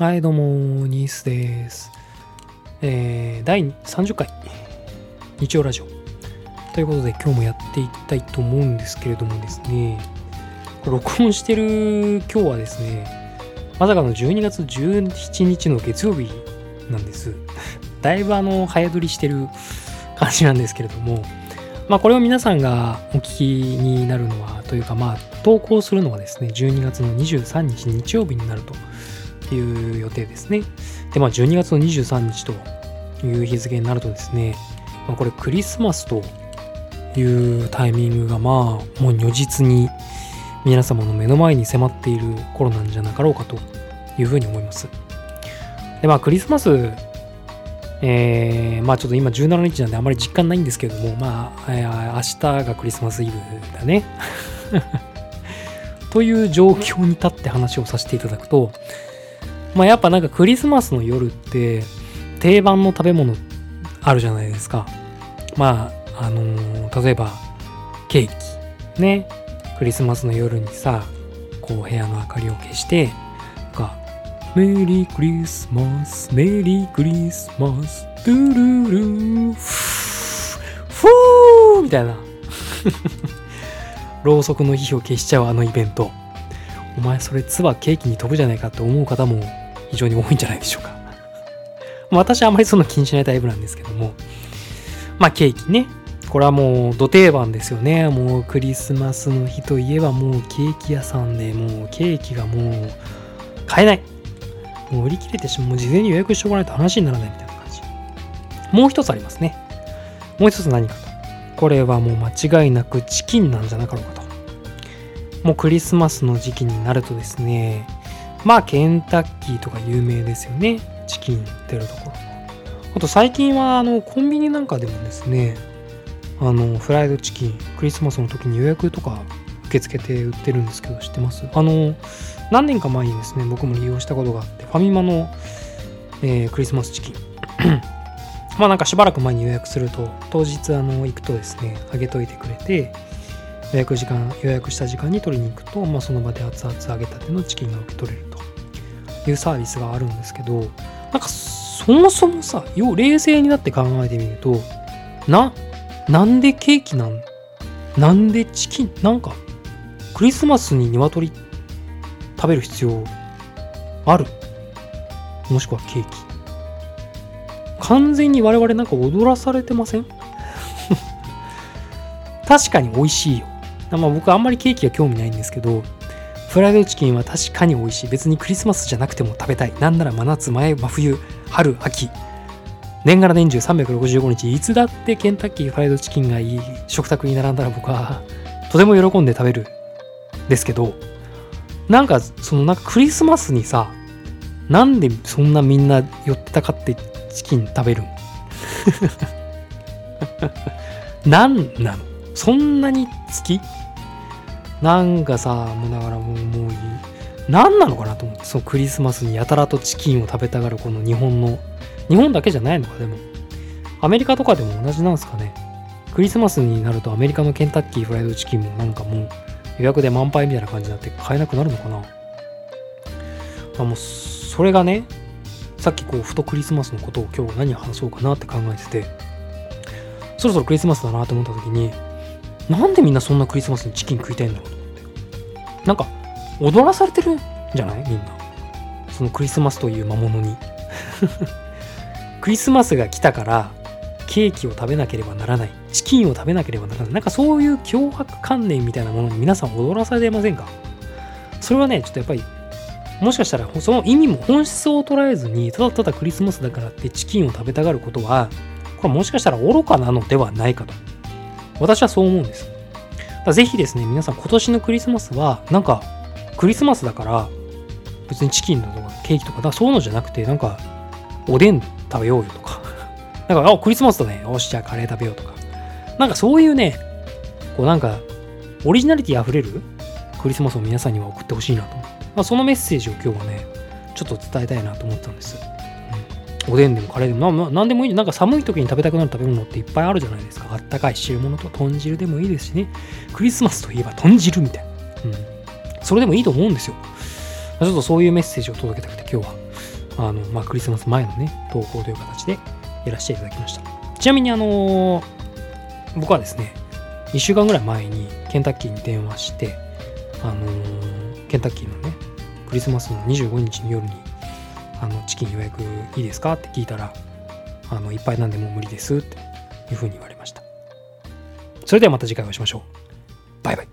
はい、どうも、ニースです。えー、第30回、日曜ラジオ。ということで、今日もやっていきたいと思うんですけれどもですね、録音してる今日はですね、まさかの12月17日の月曜日なんです。だいぶあの、早撮りしてる感じなんですけれども、まあこれを皆さんがお聞きになるのは、というかまあ投稿するのはですね、12月の23日日曜日になるという予定ですね。で、まあ12月の23日という日付になるとですね、まあ、これクリスマスというタイミングがまあもう如実に皆様の目の前に迫っている頃なんじゃなかろうかというふうに思います。で、まあクリスマスえー、まあちょっと今17日なんであまり実感ないんですけれども、まあ、えー明日がクリスマスイブだね。という状況に立って話をさせていただくと、まあやっぱなんかクリスマスの夜って定番の食べ物あるじゃないですか。まあ、あのー例えばケーキ。ね。クリスマスの夜にさ、こう部屋の明かりを消して、なんかメリークリスマス、メリークリスマス、ドゥルルー、フー、みたいな。ろうそくの火を消しちゃうあのイベント。お前それ唾ケーキに飛ぶじゃないかって思う方も非常に多いんじゃないでしょうか。まあ私はあまりそんな気にしないタイプなんですけども。まあケーキね。これはもう土定番ですよね。もうクリスマスの日といえばもうケーキ屋さんでもうケーキがもう買えない。もう売り切れてしまう。もう事前に予約しておかないと話にならないみたいな感じ。もう一つありますね。もう一つ何かと。これはもう間違いなくチキンなんじゃなかろうかと。もうクリスマスの時期になるとですね、まあケンタッキーとか有名ですよね。チキン売ってるところ。あと最近はあのコンビニなんかでもですね、あのフライドチキン、クリスマスの時に予約とか受け付けて売ってるんですけど知ってます？あの、何年か前にですね、僕も利用したことがあって、ファミマの、えークリスマスチキン。まあなんかしばらく前に予約すると、当日あの行くとですね、あげといてくれて、予約時間、予約した時間に取りに行くと、まあその場で熱々揚げたてのチキンが受け取れるいうサービスがあるんですけど、なんかそもそもさ、よう冷静になって考えてみると、な、なんでケーキなんなんでチキンなんか、クリスマスに鶏食べる必要ある？もしくはケーキ。完全に我々なんか踊らされてません？確かに美味しいよ。まあ僕あんまりケーキは興味ないんですけど、フライドチキンは確かに美味しい。別にクリスマスじゃなくても食べたい。なんなら真夏、前、真冬、春、秋。年がら年中365日、いつだってケンタッキーフライドチキンがいい食卓に並んだら僕はとても喜んで食べるですけど、なんかそのなんかクリスマスにさ、なんでそんなみんな寄ってたかってチキン食べるん？なんなの？そんなに好き？なんかさ、もうだからもう、もう。何なのかなと思って、そのクリスマスにやたらとチキンを食べたがるこの日本の、日本だけじゃないのか、でも。アメリカとかでも同じなんですかね。クリスマスになるとアメリカのケンタッキーフライドチキンもなんかもう予約で満杯みたいな感じになって買えなくなるのかな。あもう、それがね、さっきこう、ふとクリスマスのことを今日何話そうかなって考えてて、そろそろクリスマスだなと思った時に、なんでみんなそんなクリスマスにチキン食いたいんだろうと思って。なんか、踊らされてるんじゃない？みんな。そのクリスマスという魔物に。クリスマスが来たから、ケーキを食べなければならない。チキンを食べなければならない。なんかそういう脅迫観念みたいなものに皆さん踊らされてませんか？それはね、ちょっとやっぱり、もしかしたらその意味も本質を捉えずに、ただただクリスマスだからってチキンを食べたがることは、これもしかしたら愚かなのではないかと。私はそう思うんです。ぜひですね、皆さん今年のクリスマスは、なんか、クリスマスだから、別にチキンだとかケーキとか、かそういうのじゃなくて、なんか、おでん食べようよとか。なんか、あ、クリスマスだね。よし、じゃあカレー食べようとか。なんかそういうね、こうなんか、オリジナリティ溢れるクリスマスを皆さんには送ってほしいなと。まあ、そのメッセージを今日はね、ちょっと伝えたいなと思ったんです。おでんでもカレーでも、なななんでもいい。なんか寒い時に食べたくなる食べ物っていっぱいあるじゃないですか。あったかい汁物と豚汁でもいいですしね。クリスマスといえば豚汁みたいな。うん。それでもいいと思うんですよ。ちょっとそういうメッセージを届けたくて今日はあの、まあ、クリスマス前のね、投稿という形でやらせていただきました。ちなみに、あのー、僕はですね、1週間ぐらい前にケンタッキーに電話して、あのー、ケンタッキーのね、クリスマスの25日の夜に、あの、チキン予約いいですか？って聞いたら、あの、いっぱいなんでもう無理ですっていうふうに言われました。それではまた次回お会いしましょう。バイバイ。